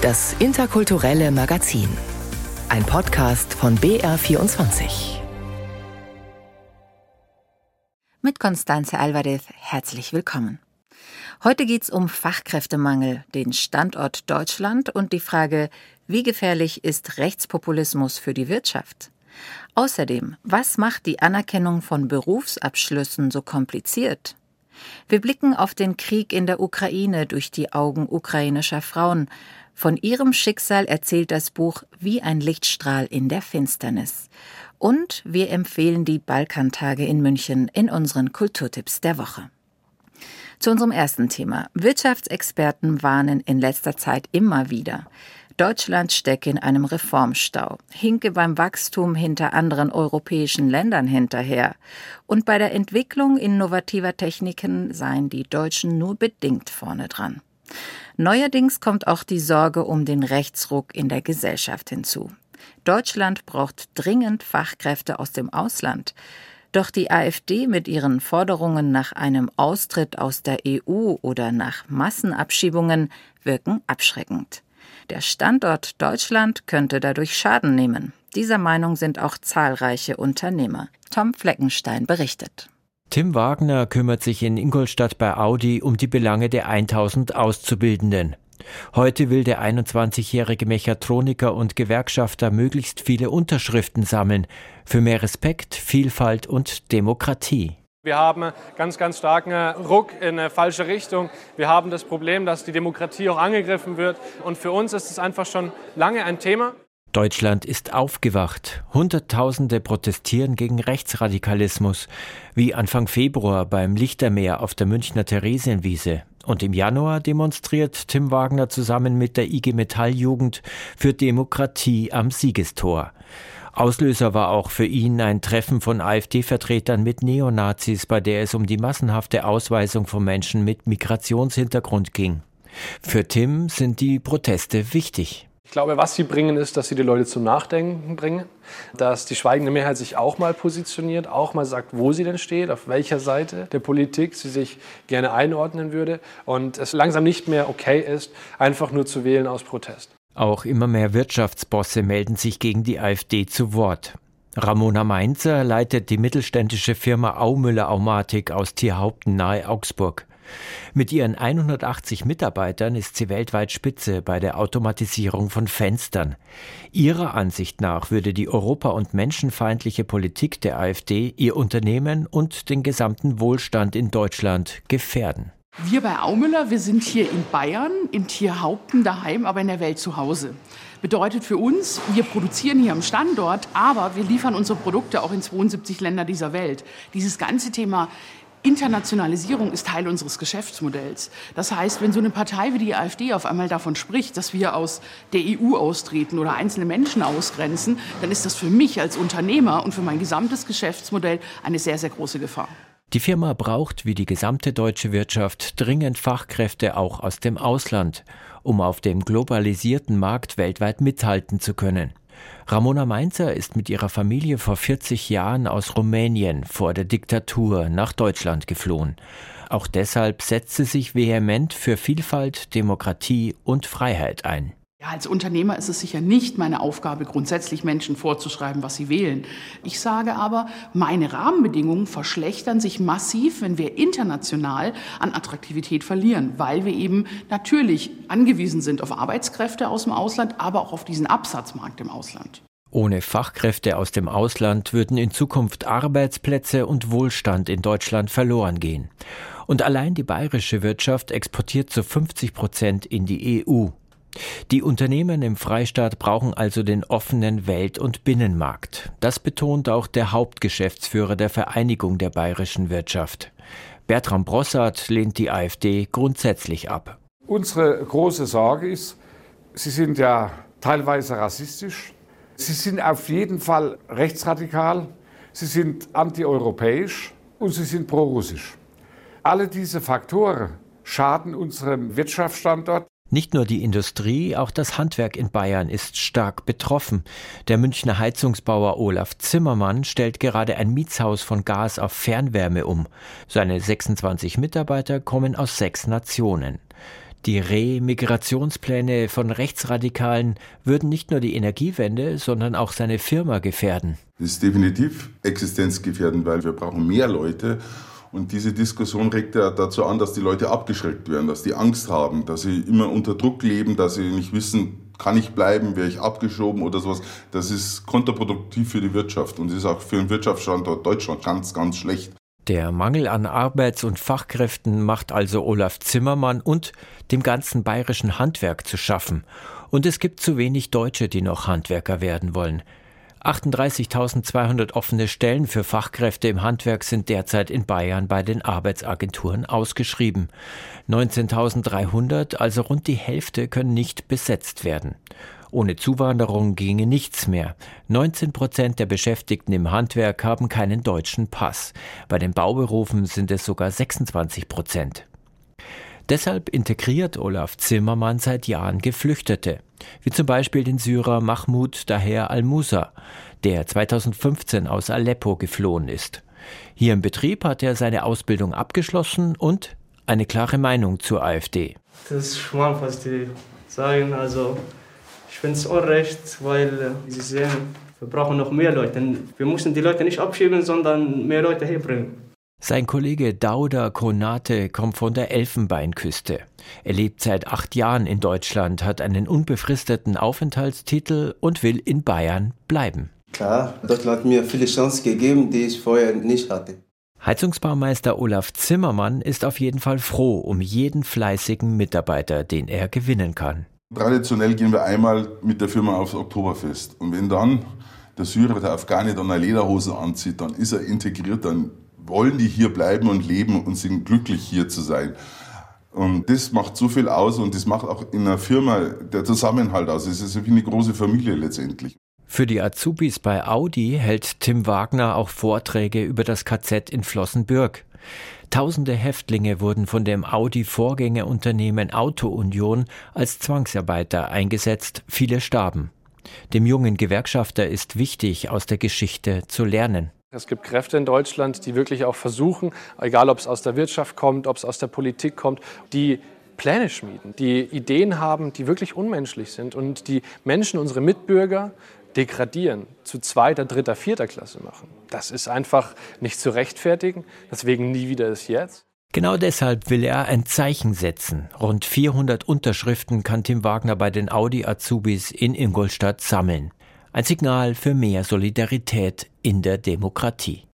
Das interkulturelle Magazin. Ein Podcast von BR24. Mit Constanze Alvarez herzlich willkommen. Heute geht es um Fachkräftemangel, den Standort Deutschland und die Frage, wie gefährlich ist Rechtspopulismus für die Wirtschaft? Außerdem, was macht die Anerkennung von Berufsabschlüssen so kompliziert? Wir blicken auf den Krieg in der Ukraine durch die Augen ukrainischer Frauen. Von ihrem Schicksal erzählt das Buch Wie ein Lichtstrahl in der Finsternis. Und wir empfehlen die Balkantage in München in unseren Kulturtipps der Woche. Zu unserem ersten Thema. Wirtschaftsexperten warnen in letzter Zeit immer wieder. Deutschland stecke in einem Reformstau, hinke beim Wachstum hinter anderen europäischen Ländern hinterher und bei der Entwicklung innovativer Techniken seien die Deutschen nur bedingt vorne dran. Neuerdings kommt auch die Sorge um den Rechtsruck in der Gesellschaft hinzu. Deutschland braucht dringend Fachkräfte aus dem Ausland. Doch die AfD mit ihren Forderungen nach einem Austritt aus der EU oder nach Massenabschiebungen wirken abschreckend. Der Standort Deutschland könnte dadurch Schaden nehmen. Dieser Meinung sind auch zahlreiche Unternehmer. Tom Fleckenstein berichtet. Tim Wagner kümmert sich in Ingolstadt bei Audi um die Belange der 1000 Auszubildenden. Heute will der 21-jährige Mechatroniker und Gewerkschafter möglichst viele Unterschriften sammeln für mehr Respekt, Vielfalt und Demokratie. Wir haben ganz, ganz starken Ruck in eine falsche Richtung. Wir haben das Problem, dass die Demokratie auch angegriffen wird. Und für uns ist es einfach schon lange ein Thema. Deutschland ist aufgewacht. Hunderttausende protestieren gegen Rechtsradikalismus, wie Anfang Februar beim Lichtermeer auf der Münchner Theresienwiese. Und im Januar demonstriert Tim Wagner zusammen mit der IG Metall Jugend für Demokratie am Siegestor. Auslöser war auch für ihn ein Treffen von AfD-Vertretern mit Neonazis, bei der es um die massenhafte Ausweisung von Menschen mit Migrationshintergrund ging. Für Tim sind die Proteste wichtig. Ich glaube, was sie bringen, ist, dass sie die Leute zum Nachdenken bringen, dass die schweigende Mehrheit sich auch mal positioniert, auch mal sagt, wo sie denn steht, auf welcher Seite der Politik sie sich gerne einordnen würde und es langsam nicht mehr okay ist, einfach nur zu wählen aus Protest. Auch immer mehr Wirtschaftsbosse melden sich gegen die AfD zu Wort. Ramona Mainzer leitet die mittelständische Firma Aumüller Aumatik aus Tierhaupten nahe Augsburg. Mit ihren 180 Mitarbeitern ist sie weltweit Spitze bei der Automatisierung von Fenstern. Ihrer Ansicht nach würde die europa- und menschenfeindliche Politik der AfD ihr Unternehmen und den gesamten Wohlstand in Deutschland gefährden. Wir bei Aumüller, wir sind hier in Bayern, in Tierhaupten daheim, aber in der Welt zu Hause. Bedeutet für uns, wir produzieren hier am Standort, aber wir liefern unsere Produkte auch in 72 Länder dieser Welt. Dieses ganze Thema Internationalisierung ist Teil unseres Geschäftsmodells. Das heißt, wenn so eine Partei wie die AfD auf einmal davon spricht, dass wir aus der EU austreten oder einzelne Menschen ausgrenzen, dann ist das für mich als Unternehmer und für mein gesamtes Geschäftsmodell eine sehr, sehr große Gefahr. Die Firma braucht wie die gesamte deutsche Wirtschaft dringend Fachkräfte auch aus dem Ausland, um auf dem globalisierten Markt weltweit mithalten zu können. Ramona Mainzer ist mit ihrer Familie vor 40 Jahren aus Rumänien vor der Diktatur nach Deutschland geflohen. Auch deshalb setzt sie sich vehement für Vielfalt, Demokratie und Freiheit ein. Ja, als Unternehmer ist es sicher nicht meine Aufgabe, grundsätzlich Menschen vorzuschreiben, was sie wählen. Ich sage aber, meine Rahmenbedingungen verschlechtern sich massiv, wenn wir international an Attraktivität verlieren, weil wir eben natürlich angewiesen sind auf Arbeitskräfte aus dem Ausland, aber auch auf diesen Absatzmarkt im Ausland. Ohne Fachkräfte aus dem Ausland würden in Zukunft Arbeitsplätze und Wohlstand in Deutschland verloren gehen. Und allein die bayerische Wirtschaft exportiert zu 50 Prozent in die EU. Die Unternehmen im Freistaat brauchen also den offenen Welt- und Binnenmarkt. Das betont auch der Hauptgeschäftsführer der Vereinigung der bayerischen Wirtschaft. Bertram Brossard lehnt die AfD grundsätzlich ab. Unsere große Sorge ist, sie sind ja teilweise rassistisch, sie sind auf jeden Fall rechtsradikal, sie sind antieuropäisch und sie sind prorussisch. Alle diese Faktoren schaden unserem Wirtschaftsstandort. Nicht nur die Industrie, auch das Handwerk in Bayern ist stark betroffen. Der Münchner Heizungsbauer Olaf Zimmermann stellt gerade ein Mietshaus von Gas auf Fernwärme um. Seine 26 Mitarbeiter kommen aus sechs Nationen. Die Remigrationspläne von Rechtsradikalen würden nicht nur die Energiewende, sondern auch seine Firma gefährden. Das ist definitiv existenzgefährdend, weil wir brauchen mehr Leute. Und diese Diskussion regt ja dazu an, dass die Leute abgeschreckt werden, dass die Angst haben, dass sie immer unter Druck leben, dass sie nicht wissen, kann ich bleiben, wäre ich abgeschoben oder sowas. Das ist kontraproduktiv für die Wirtschaft und ist auch für den Wirtschaftsstandort Deutschland ganz, ganz schlecht. Der Mangel an Arbeits- und Fachkräften macht also Olaf Zimmermann und dem ganzen bayerischen Handwerk zu schaffen. Und es gibt zu wenig Deutsche, die noch Handwerker werden wollen. 38.200 offene Stellen für Fachkräfte im Handwerk sind derzeit in Bayern bei den Arbeitsagenturen ausgeschrieben. 19.300, also rund die Hälfte, können nicht besetzt werden. Ohne Zuwanderung ginge nichts mehr. 19 Prozent der Beschäftigten im Handwerk haben keinen deutschen Pass. Bei den Bauberufen sind es sogar 26 Prozent. Deshalb integriert Olaf Zimmermann seit Jahren Geflüchtete, wie zum Beispiel den Syrer Mahmoud Daher al-Musa, der 2015 aus Aleppo geflohen ist. Hier im Betrieb hat er seine Ausbildung abgeschlossen und eine klare Meinung zur AfD. Das ist schwach, was die sagen. Also ich finde es unrecht, weil äh, Sie sehen, wir brauchen noch mehr Leute. Wir müssen die Leute nicht abschieben, sondern mehr Leute herbringen. Sein Kollege Dauda Konate kommt von der Elfenbeinküste. Er lebt seit acht Jahren in Deutschland, hat einen unbefristeten Aufenthaltstitel und will in Bayern bleiben. Klar, Deutschland hat mir viele Chancen gegeben, die ich vorher nicht hatte. Heizungsbaumeister Olaf Zimmermann ist auf jeden Fall froh um jeden fleißigen Mitarbeiter, den er gewinnen kann. Traditionell gehen wir einmal mit der Firma aufs Oktoberfest. Und wenn dann der Syrer, der Afghane, dann eine Lederhose anzieht, dann ist er integriert, dann wollen die hier bleiben und leben und sind glücklich hier zu sein. Und das macht so viel aus und das macht auch in einer Firma der Zusammenhalt aus. Es ist wie eine große Familie letztendlich. Für die Azubis bei Audi hält Tim Wagner auch Vorträge über das KZ in Flossenbürg. Tausende Häftlinge wurden von dem Audi-Vorgängerunternehmen Auto Union als Zwangsarbeiter eingesetzt, viele starben. Dem jungen Gewerkschafter ist wichtig, aus der Geschichte zu lernen. Es gibt Kräfte in Deutschland, die wirklich auch versuchen, egal ob es aus der Wirtschaft kommt, ob es aus der Politik kommt, die Pläne schmieden, die Ideen haben, die wirklich unmenschlich sind und die Menschen, unsere Mitbürger, degradieren, zu zweiter, dritter, vierter Klasse machen. Das ist einfach nicht zu rechtfertigen. Deswegen nie wieder ist jetzt. Genau deshalb will er ein Zeichen setzen. Rund 400 Unterschriften kann Tim Wagner bei den Audi-Azubis in Ingolstadt sammeln. Ein Signal für mehr Solidarität in der Demokratie.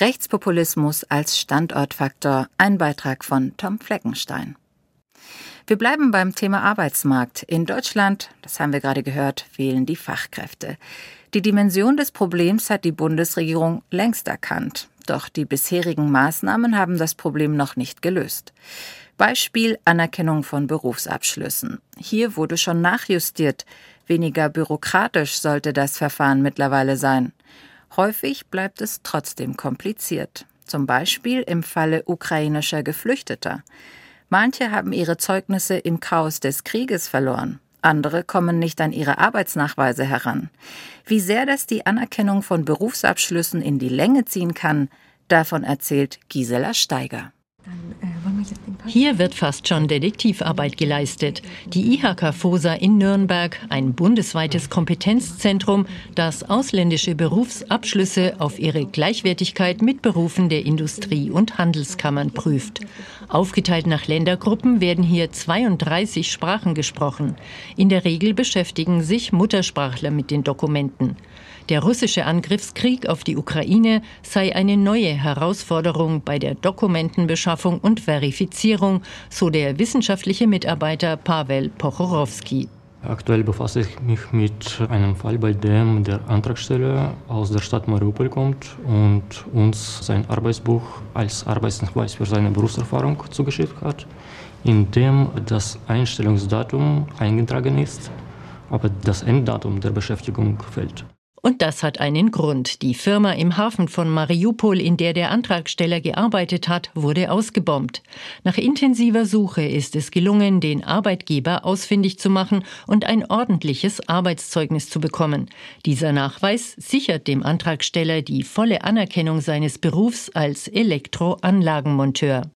Rechtspopulismus als Standortfaktor, ein Beitrag von Tom Fleckenstein. Wir bleiben beim Thema Arbeitsmarkt. In Deutschland, das haben wir gerade gehört, fehlen die Fachkräfte. Die Dimension des Problems hat die Bundesregierung längst erkannt. Doch die bisherigen Maßnahmen haben das Problem noch nicht gelöst. Beispiel Anerkennung von Berufsabschlüssen. Hier wurde schon nachjustiert. Weniger bürokratisch sollte das Verfahren mittlerweile sein. Häufig bleibt es trotzdem kompliziert. Zum Beispiel im Falle ukrainischer Geflüchteter. Manche haben ihre Zeugnisse im Chaos des Krieges verloren. Andere kommen nicht an ihre Arbeitsnachweise heran. Wie sehr das die Anerkennung von Berufsabschlüssen in die Länge ziehen kann, davon erzählt Gisela Steiger. Hier wird fast schon Detektivarbeit geleistet. Die IHK FOSA in Nürnberg, ein bundesweites Kompetenzzentrum, das ausländische Berufsabschlüsse auf ihre Gleichwertigkeit mit Berufen der Industrie- und Handelskammern prüft. Aufgeteilt nach Ländergruppen werden hier 32 Sprachen gesprochen. In der Regel beschäftigen sich Muttersprachler mit den Dokumenten. Der russische Angriffskrieg auf die Ukraine sei eine neue Herausforderung bei der Dokumentenbeschaffung und Verifizierung, so der wissenschaftliche Mitarbeiter Pavel Pochorowski. Aktuell befasse ich mich mit einem Fall, bei dem der Antragsteller aus der Stadt Mariupol kommt und uns sein Arbeitsbuch als Arbeitsnachweis für seine Berufserfahrung zugeschickt hat, in dem das Einstellungsdatum eingetragen ist, aber das Enddatum der Beschäftigung fehlt. Und das hat einen Grund. Die Firma im Hafen von Mariupol, in der der Antragsteller gearbeitet hat, wurde ausgebombt. Nach intensiver Suche ist es gelungen, den Arbeitgeber ausfindig zu machen und ein ordentliches Arbeitszeugnis zu bekommen. Dieser Nachweis sichert dem Antragsteller die volle Anerkennung seines Berufs als Elektroanlagenmonteur.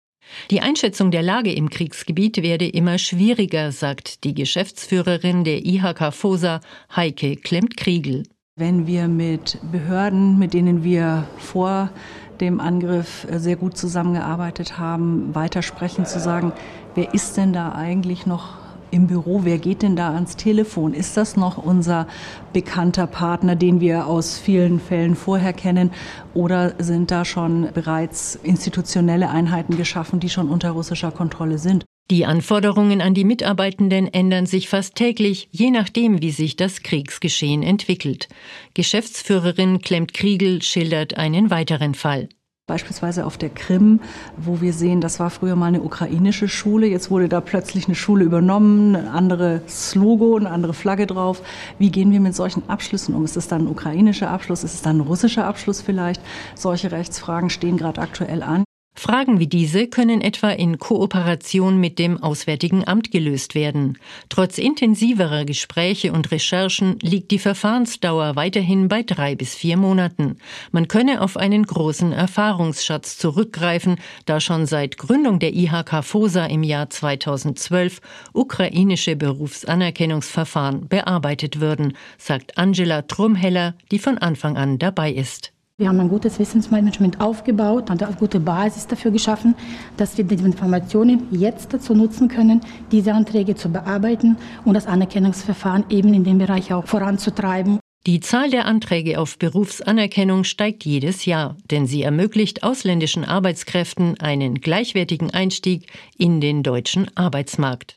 Die Einschätzung der Lage im Kriegsgebiet werde immer schwieriger, sagt die Geschäftsführerin der IHK FOSA, Heike Klemmt-Kriegel. Wenn wir mit Behörden, mit denen wir vor dem Angriff sehr gut zusammengearbeitet haben, weitersprechen, zu sagen, wer ist denn da eigentlich noch im Büro, wer geht denn da ans Telefon? Ist das noch unser bekannter Partner, den wir aus vielen Fällen vorher kennen? Oder sind da schon bereits institutionelle Einheiten geschaffen, die schon unter russischer Kontrolle sind? Die Anforderungen an die Mitarbeitenden ändern sich fast täglich, je nachdem, wie sich das Kriegsgeschehen entwickelt. Geschäftsführerin Klemmt Kriegel schildert einen weiteren Fall. Beispielsweise auf der Krim, wo wir sehen, das war früher mal eine ukrainische Schule, jetzt wurde da plötzlich eine Schule übernommen, ein anderes Logo, eine andere Flagge drauf. Wie gehen wir mit solchen Abschlüssen um? Ist es dann ein ukrainischer Abschluss? Ist es dann ein russischer Abschluss vielleicht? Solche Rechtsfragen stehen gerade aktuell an. Fragen wie diese können etwa in Kooperation mit dem Auswärtigen Amt gelöst werden. Trotz intensiverer Gespräche und Recherchen liegt die Verfahrensdauer weiterhin bei drei bis vier Monaten. Man könne auf einen großen Erfahrungsschatz zurückgreifen, da schon seit Gründung der IHK FOSA im Jahr 2012 ukrainische Berufsanerkennungsverfahren bearbeitet würden, sagt Angela Trumheller, die von Anfang an dabei ist. Wir haben ein gutes Wissensmanagement aufgebaut und eine gute Basis dafür geschaffen, dass wir die Informationen jetzt dazu nutzen können, diese Anträge zu bearbeiten und das Anerkennungsverfahren eben in dem Bereich auch voranzutreiben. Die Zahl der Anträge auf Berufsanerkennung steigt jedes Jahr, denn sie ermöglicht ausländischen Arbeitskräften einen gleichwertigen Einstieg in den deutschen Arbeitsmarkt.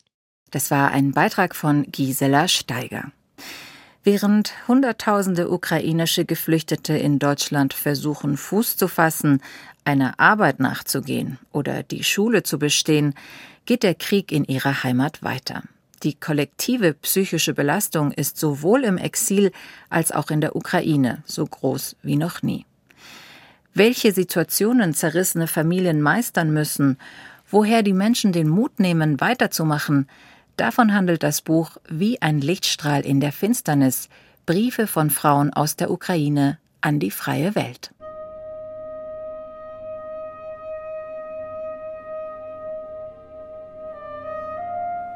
Das war ein Beitrag von Gisela Steiger. Während Hunderttausende ukrainische Geflüchtete in Deutschland versuchen, Fuß zu fassen, einer Arbeit nachzugehen oder die Schule zu bestehen, geht der Krieg in ihrer Heimat weiter. Die kollektive psychische Belastung ist sowohl im Exil als auch in der Ukraine so groß wie noch nie. Welche Situationen zerrissene Familien meistern müssen, woher die Menschen den Mut nehmen, weiterzumachen, Davon handelt das Buch Wie ein Lichtstrahl in der Finsternis Briefe von Frauen aus der Ukraine an die freie Welt.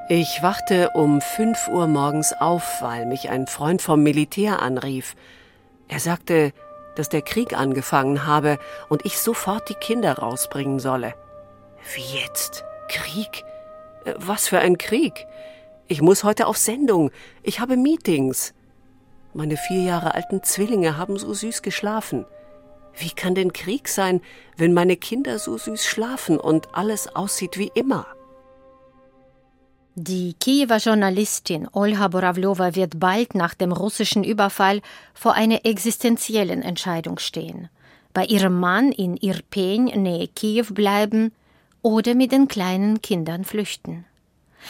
Ich wachte um 5 Uhr morgens auf, weil mich ein Freund vom Militär anrief. Er sagte, dass der Krieg angefangen habe und ich sofort die Kinder rausbringen solle. Wie jetzt? Krieg? Äh, was für ein Krieg? Ich muss heute auf Sendung. Ich habe Meetings. Meine vier Jahre alten Zwillinge haben so süß geschlafen. Wie kann denn Krieg sein, wenn meine Kinder so süß schlafen und alles aussieht wie immer? Die Kiewer Journalistin Olha Boravlova wird bald nach dem russischen Überfall vor einer existenziellen Entscheidung stehen. Bei ihrem Mann in Irpen, nähe Kiew bleiben oder mit den kleinen Kindern flüchten.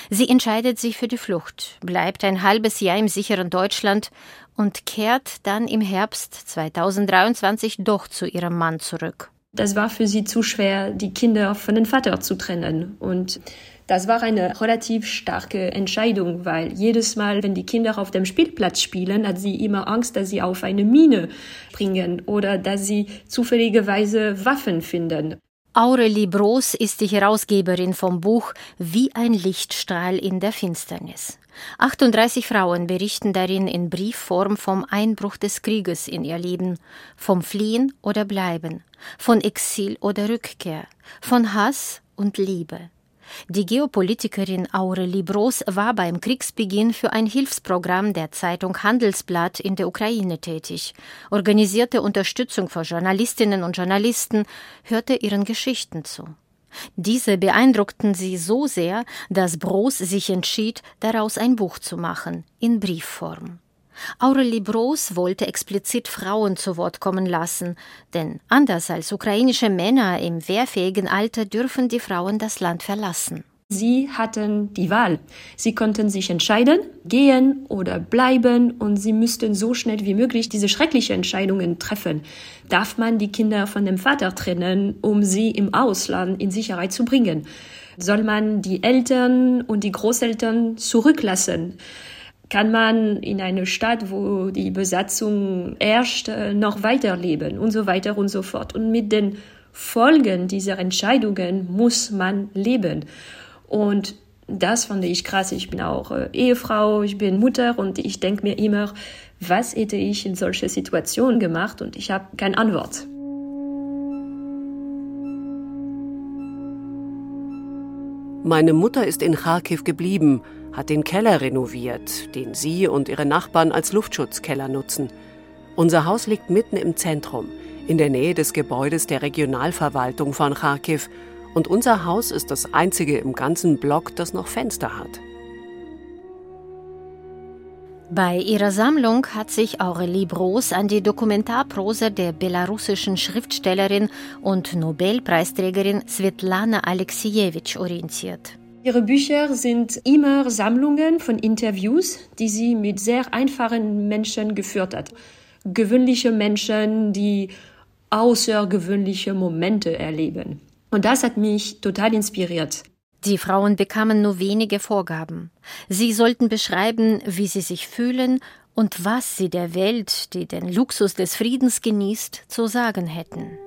Sie entscheidet sich für die Flucht, bleibt ein halbes Jahr im sicheren Deutschland und kehrt dann im Herbst 2023 doch zu ihrem Mann zurück. Das war für sie zu schwer, die Kinder von dem Vater zu trennen. Und das war eine relativ starke Entscheidung, weil jedes Mal, wenn die Kinder auf dem Spielplatz spielen, hat sie immer Angst, dass sie auf eine Mine springen oder dass sie zufälligerweise Waffen finden. Aurelie Broos ist die Herausgeberin vom Buch Wie ein Lichtstrahl in der Finsternis. 38 Frauen berichten darin in Briefform vom Einbruch des Krieges in ihr Leben, vom Fliehen oder Bleiben, von Exil oder Rückkehr, von Hass und Liebe. Die Geopolitikerin Aurelie Broos war beim Kriegsbeginn für ein Hilfsprogramm der Zeitung Handelsblatt in der Ukraine tätig, organisierte Unterstützung für Journalistinnen und Journalisten, hörte ihren Geschichten zu. Diese beeindruckten sie so sehr, dass Broos sich entschied, daraus ein Buch zu machen, in Briefform. Aurelie Broos wollte explizit Frauen zu Wort kommen lassen, denn anders als ukrainische Männer im wehrfähigen Alter dürfen die Frauen das Land verlassen. Sie hatten die Wahl. Sie konnten sich entscheiden, gehen oder bleiben und sie müssten so schnell wie möglich diese schrecklichen Entscheidungen treffen. Darf man die Kinder von dem Vater trennen, um sie im Ausland in Sicherheit zu bringen? Soll man die Eltern und die Großeltern zurücklassen? Kann man in einer Stadt, wo die Besatzung herrscht, äh, noch weiterleben und so weiter und so fort. Und mit den Folgen dieser Entscheidungen muss man leben. Und das fand ich krass. Ich bin auch äh, Ehefrau, ich bin Mutter und ich denke mir immer, was hätte ich in solche Situationen gemacht? Und ich habe keine Antwort. Meine Mutter ist in Kharkiv geblieben, hat den Keller renoviert, den sie und ihre Nachbarn als Luftschutzkeller nutzen. Unser Haus liegt mitten im Zentrum, in der Nähe des Gebäudes der Regionalverwaltung von Kharkiv, und unser Haus ist das einzige im ganzen Block, das noch Fenster hat. Bei ihrer Sammlung hat sich Aurelie Broos an die Dokumentarprosa der belarussischen Schriftstellerin und Nobelpreisträgerin Svetlana Alexejewitsch orientiert. Ihre Bücher sind immer Sammlungen von Interviews, die sie mit sehr einfachen Menschen geführt hat. Gewöhnliche Menschen, die außergewöhnliche Momente erleben. Und das hat mich total inspiriert. Die Frauen bekamen nur wenige Vorgaben. Sie sollten beschreiben, wie sie sich fühlen und was sie der Welt, die den Luxus des Friedens genießt, zu sagen hätten.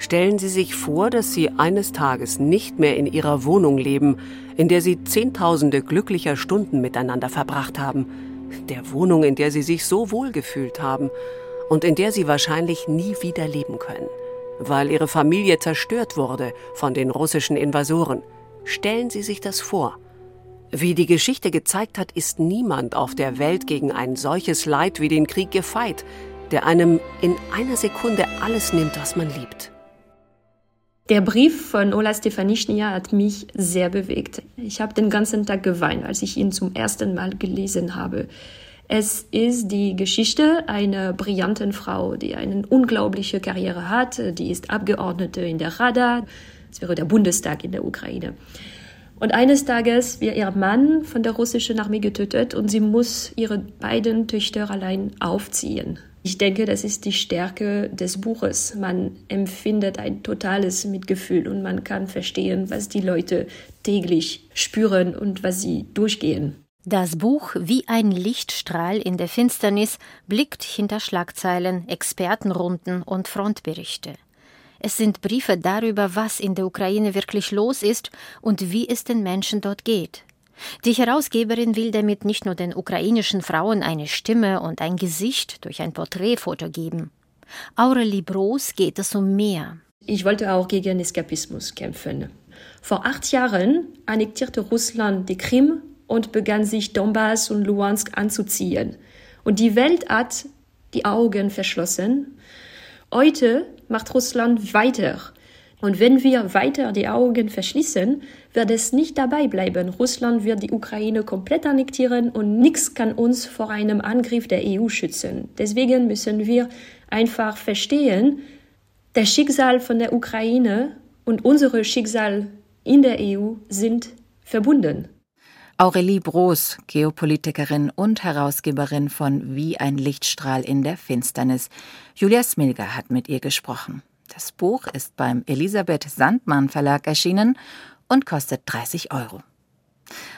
Stellen Sie sich vor, dass Sie eines Tages nicht mehr in Ihrer Wohnung leben, in der Sie Zehntausende glücklicher Stunden miteinander verbracht haben, der Wohnung, in der Sie sich so wohl gefühlt haben und in der Sie wahrscheinlich nie wieder leben können weil ihre Familie zerstört wurde von den russischen Invasoren. Stellen Sie sich das vor. Wie die Geschichte gezeigt hat, ist niemand auf der Welt gegen ein solches Leid wie den Krieg gefeit, der einem in einer Sekunde alles nimmt, was man liebt. Der Brief von Ola Stefanischnia hat mich sehr bewegt. Ich habe den ganzen Tag geweint, als ich ihn zum ersten Mal gelesen habe. Es ist die Geschichte einer brillanten Frau, die eine unglaubliche Karriere hat. Die ist Abgeordnete in der Rada. Das wäre der Bundestag in der Ukraine. Und eines Tages wird ihr Mann von der russischen Armee getötet und sie muss ihre beiden Töchter allein aufziehen. Ich denke, das ist die Stärke des Buches. Man empfindet ein totales Mitgefühl und man kann verstehen, was die Leute täglich spüren und was sie durchgehen. Das Buch Wie ein Lichtstrahl in der Finsternis blickt hinter Schlagzeilen, Expertenrunden und Frontberichte. Es sind Briefe darüber, was in der Ukraine wirklich los ist und wie es den Menschen dort geht. Die Herausgeberin will damit nicht nur den ukrainischen Frauen eine Stimme und ein Gesicht durch ein Porträtfoto geben. Aurelie Bros geht es um mehr. Ich wollte auch gegen Eskapismus kämpfen. Vor acht Jahren annektierte Russland die Krim und begann sich Donbass und Luhansk anzuziehen. Und die Welt hat die Augen verschlossen. Heute macht Russland weiter. Und wenn wir weiter die Augen verschließen, wird es nicht dabei bleiben. Russland wird die Ukraine komplett annektieren und nichts kann uns vor einem Angriff der EU schützen. Deswegen müssen wir einfach verstehen, das Schicksal von der Ukraine und unsere Schicksal in der EU sind verbunden. Aurelie Broos, Geopolitikerin und Herausgeberin von Wie ein Lichtstrahl in der Finsternis. Julia Smilger hat mit ihr gesprochen. Das Buch ist beim Elisabeth Sandmann Verlag erschienen und kostet 30 Euro.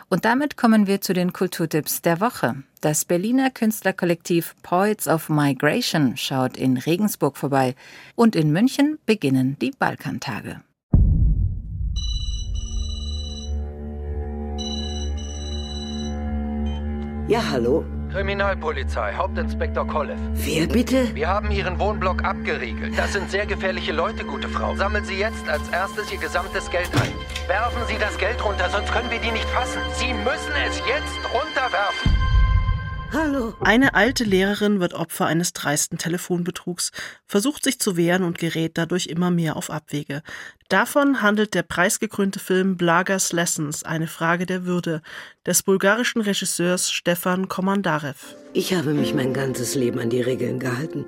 Und damit kommen wir zu den Kulturtipps der Woche. Das Berliner Künstlerkollektiv Poets of Migration schaut in Regensburg vorbei und in München beginnen die Balkantage. Ja, hallo? Kriminalpolizei, Hauptinspektor Kollev. Wer bitte? Wir haben Ihren Wohnblock abgeriegelt. Das sind sehr gefährliche Leute, gute Frau. Sammeln Sie jetzt als erstes Ihr gesamtes Geld ein. Werfen Sie das Geld runter, sonst können wir die nicht fassen. Sie müssen es jetzt runterwerfen. Hallo. Eine alte Lehrerin wird Opfer eines dreisten Telefonbetrugs, versucht sich zu wehren und gerät dadurch immer mehr auf Abwege. Davon handelt der preisgekrönte Film Blagas Lessons, eine Frage der Würde, des bulgarischen Regisseurs Stefan Komandarev. Ich habe mich mein ganzes Leben an die Regeln gehalten.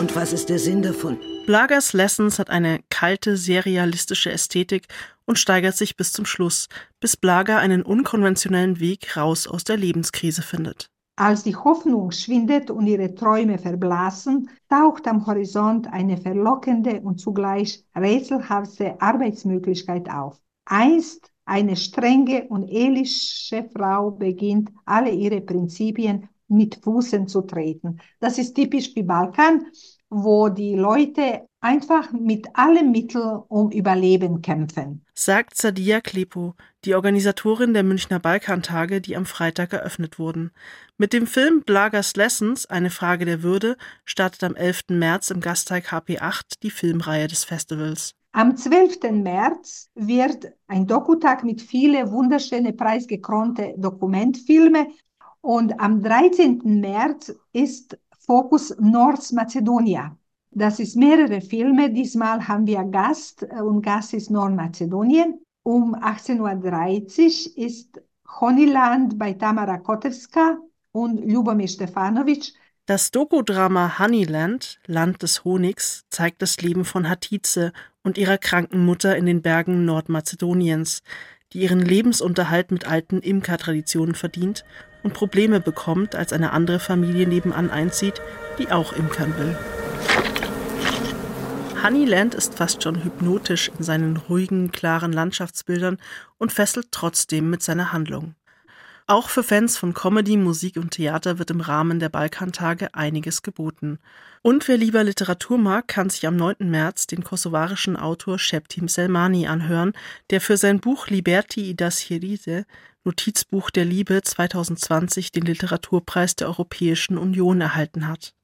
Und was ist der Sinn davon? Blagas Lessons hat eine kalte, serialistische Ästhetik und steigert sich bis zum Schluss, bis Blaga einen unkonventionellen Weg raus aus der Lebenskrise findet. Als die Hoffnung schwindet und ihre Träume verblassen, taucht am Horizont eine verlockende und zugleich rätselhafte Arbeitsmöglichkeit auf. Einst eine strenge und ehrliche Frau beginnt, alle ihre Prinzipien mit Fußen zu treten. Das ist typisch wie Balkan, wo die Leute einfach mit allen Mitteln um Überleben kämpfen. Sagt Sadia Klepo, die Organisatorin der Münchner Balkantage, die am Freitag eröffnet wurden. Mit dem Film Blagers Lessons, eine Frage der Würde, startet am 11. März im Gasteig HP8 die Filmreihe des Festivals. Am 12. März wird ein Dokutag mit vielen wunderschönen preisgekronte Dokumentfilme und am 13. März ist Fokus Nordmazedonien. Das ist mehrere Filme. Diesmal haben wir Gast äh, und Gast ist Nordmazedonien. Um 18.30 Uhr ist Honeyland bei Tamara Kotewska und Ljubomir Stefanovic. Das Dokudrama Honeyland, Land des Honigs, zeigt das Leben von Hatice und ihrer kranken Mutter in den Bergen Nordmazedoniens, die ihren Lebensunterhalt mit alten Imkertraditionen verdient und Probleme bekommt, als eine andere Familie nebenan einzieht, die auch imkern will. Honeyland ist fast schon hypnotisch in seinen ruhigen, klaren Landschaftsbildern und fesselt trotzdem mit seiner Handlung. Auch für Fans von Comedy, Musik und Theater wird im Rahmen der Balkantage einiges geboten. Und wer lieber Literatur mag, kann sich am 9. März den kosovarischen Autor Sheptim Selmani anhören, der für sein Buch Liberti idas Hieride, Notizbuch der Liebe 2020 den Literaturpreis der Europäischen Union erhalten hat.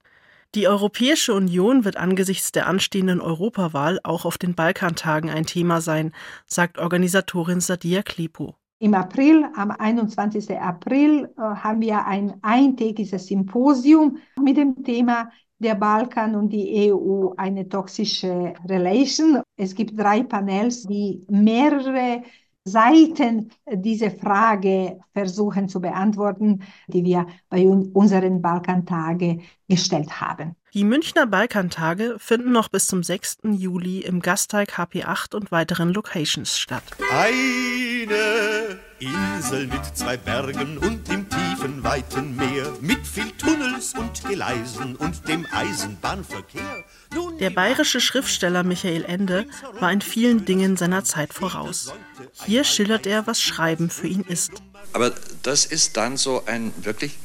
Die Europäische Union wird angesichts der anstehenden Europawahl auch auf den Balkantagen ein Thema sein, sagt Organisatorin Sadia Klepo. Im April, am 21. April, äh, haben wir ein eintägiges Symposium mit dem Thema der Balkan und die EU eine toxische Relation. Es gibt drei Panels, die mehrere Seiten diese Frage versuchen zu beantworten, die wir bei unseren Balkantage gestellt haben. Die Münchner Balkantage finden noch bis zum 6. Juli im Gasteig HP8 und weiteren Locations statt. Eine Insel mit zwei Bergen und im tiefen, weiten Meer, mit viel Tunnels und Gleisen und dem Eisenbahnverkehr. Der bayerische Schriftsteller Michael Ende war in vielen Dingen seiner Zeit voraus. Hier schildert er, was Schreiben für ihn ist. Aber das ist dann so ein wirklich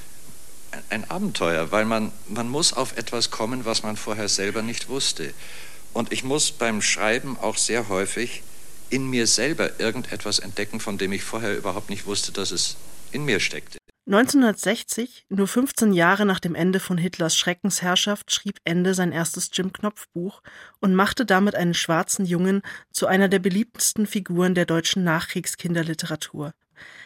ein Abenteuer, weil man, man muss auf etwas kommen, was man vorher selber nicht wusste. Und ich muss beim Schreiben auch sehr häufig in mir selber irgendetwas entdecken, von dem ich vorher überhaupt nicht wusste, dass es in mir steckte. 1960, nur 15 Jahre nach dem Ende von Hitlers Schreckensherrschaft, schrieb Ende sein erstes Jim Knopf Buch und machte damit einen schwarzen Jungen zu einer der beliebtesten Figuren der deutschen Nachkriegskinderliteratur.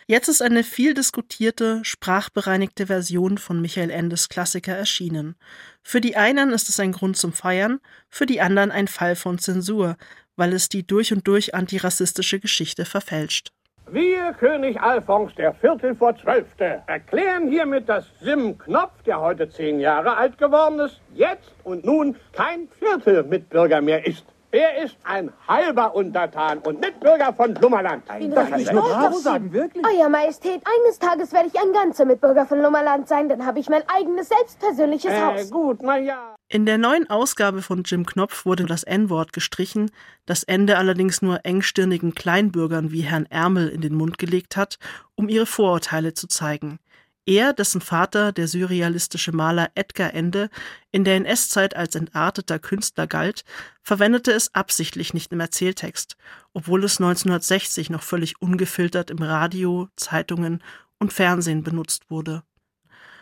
Jetzt ist eine viel diskutierte, sprachbereinigte Version von Michael Endes Klassiker erschienen. Für die einen ist es ein Grund zum Feiern, für die anderen ein Fall von Zensur, weil es die durch und durch antirassistische Geschichte verfälscht. Wir, König Alphons der Viertel vor Zwölfte, erklären hiermit, dass Sim Knopf, der heute zehn Jahre alt geworden ist, jetzt und nun kein Viertelmitbürger mehr ist. Er ist ein halber Untertan und Mitbürger von Lummerland. Das kann ich nur bravo sagen, wirklich. Euer Majestät, eines Tages werde ich ein ganzer Mitbürger von Lummerland sein, dann habe ich mein eigenes selbstpersönliches äh, Haus. Gut, na ja. In der neuen Ausgabe von Jim Knopf wurde das N-Wort gestrichen, das Ende allerdings nur engstirnigen Kleinbürgern wie Herrn Ärmel in den Mund gelegt hat, um ihre Vorurteile zu zeigen. Er, dessen Vater, der surrealistische Maler Edgar Ende, in der NS-Zeit als entarteter Künstler galt, verwendete es absichtlich nicht im Erzähltext, obwohl es 1960 noch völlig ungefiltert im Radio, Zeitungen und Fernsehen benutzt wurde.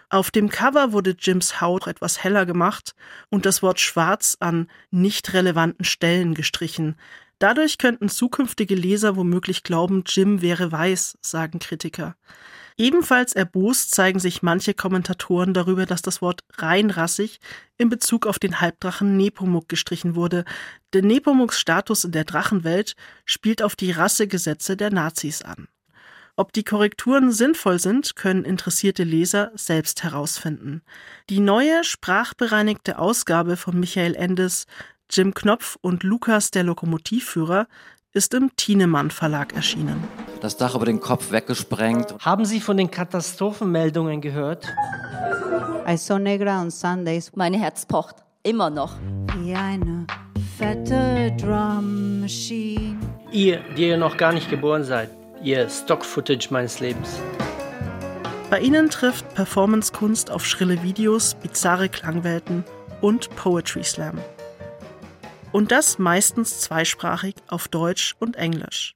Auf dem Cover wurde Jims Haut etwas heller gemacht und das Wort schwarz an nicht relevanten Stellen gestrichen. Dadurch könnten zukünftige Leser womöglich glauben, Jim wäre weiß, sagen Kritiker. Ebenfalls erbost zeigen sich manche Kommentatoren darüber, dass das Wort reinrassig in Bezug auf den Halbdrachen Nepomuk gestrichen wurde, denn Nepomuks Status in der Drachenwelt spielt auf die Rassegesetze der Nazis an. Ob die Korrekturen sinnvoll sind, können interessierte Leser selbst herausfinden. Die neue sprachbereinigte Ausgabe von Michael Endes Jim Knopf und Lukas der Lokomotivführer ist im Thienemann Verlag erschienen. Das Dach über den Kopf weggesprengt. Haben Sie von den Katastrophenmeldungen gehört? I saw Negra on Sundays. Mein Herz pocht immer noch. Wie eine fette Drum Machine. Ihr, die ihr noch gar nicht geboren seid, ihr Stock-Footage meines Lebens. Bei ihnen trifft Performancekunst auf schrille Videos, bizarre Klangwelten und Poetry Slam. Und das meistens zweisprachig auf Deutsch und Englisch.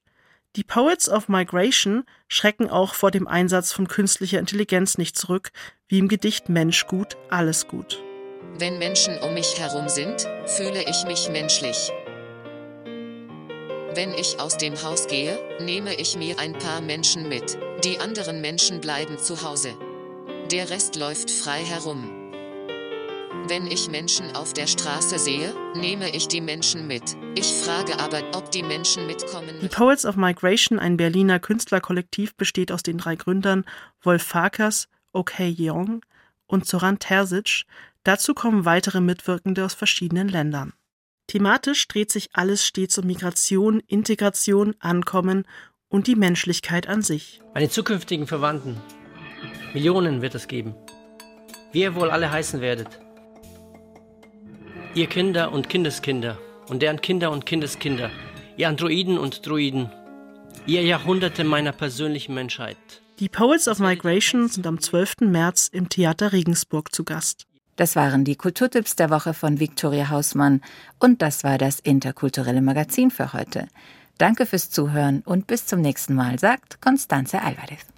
Die Poets of Migration schrecken auch vor dem Einsatz von künstlicher Intelligenz nicht zurück, wie im Gedicht Mensch gut, alles gut. Wenn Menschen um mich herum sind, fühle ich mich menschlich. Wenn ich aus dem Haus gehe, nehme ich mir ein paar Menschen mit. Die anderen Menschen bleiben zu Hause. Der Rest läuft frei herum. Wenn ich Menschen auf der Straße sehe, nehme ich die Menschen mit. Ich frage aber, ob die Menschen mitkommen. Die Poets of Migration, ein Berliner Künstlerkollektiv, besteht aus den drei Gründern Wolf Farkas, Okay Yeong und Zoran Terzic. Dazu kommen weitere Mitwirkende aus verschiedenen Ländern. Thematisch dreht sich alles stets um Migration, Integration, Ankommen und die Menschlichkeit an sich. Meine zukünftigen Verwandten. Millionen wird es geben. Wie ihr wohl alle heißen werdet. Ihr Kinder und Kindeskinder und deren Kinder und Kindeskinder. Ihr Androiden und Druiden. Ihr Jahrhunderte meiner persönlichen Menschheit. Die Poets of Migration sind am 12. März im Theater Regensburg zu Gast. Das waren die Kulturtipps der Woche von Viktoria Hausmann und das war das interkulturelle Magazin für heute. Danke fürs Zuhören und bis zum nächsten Mal, sagt Constanze Alvarez.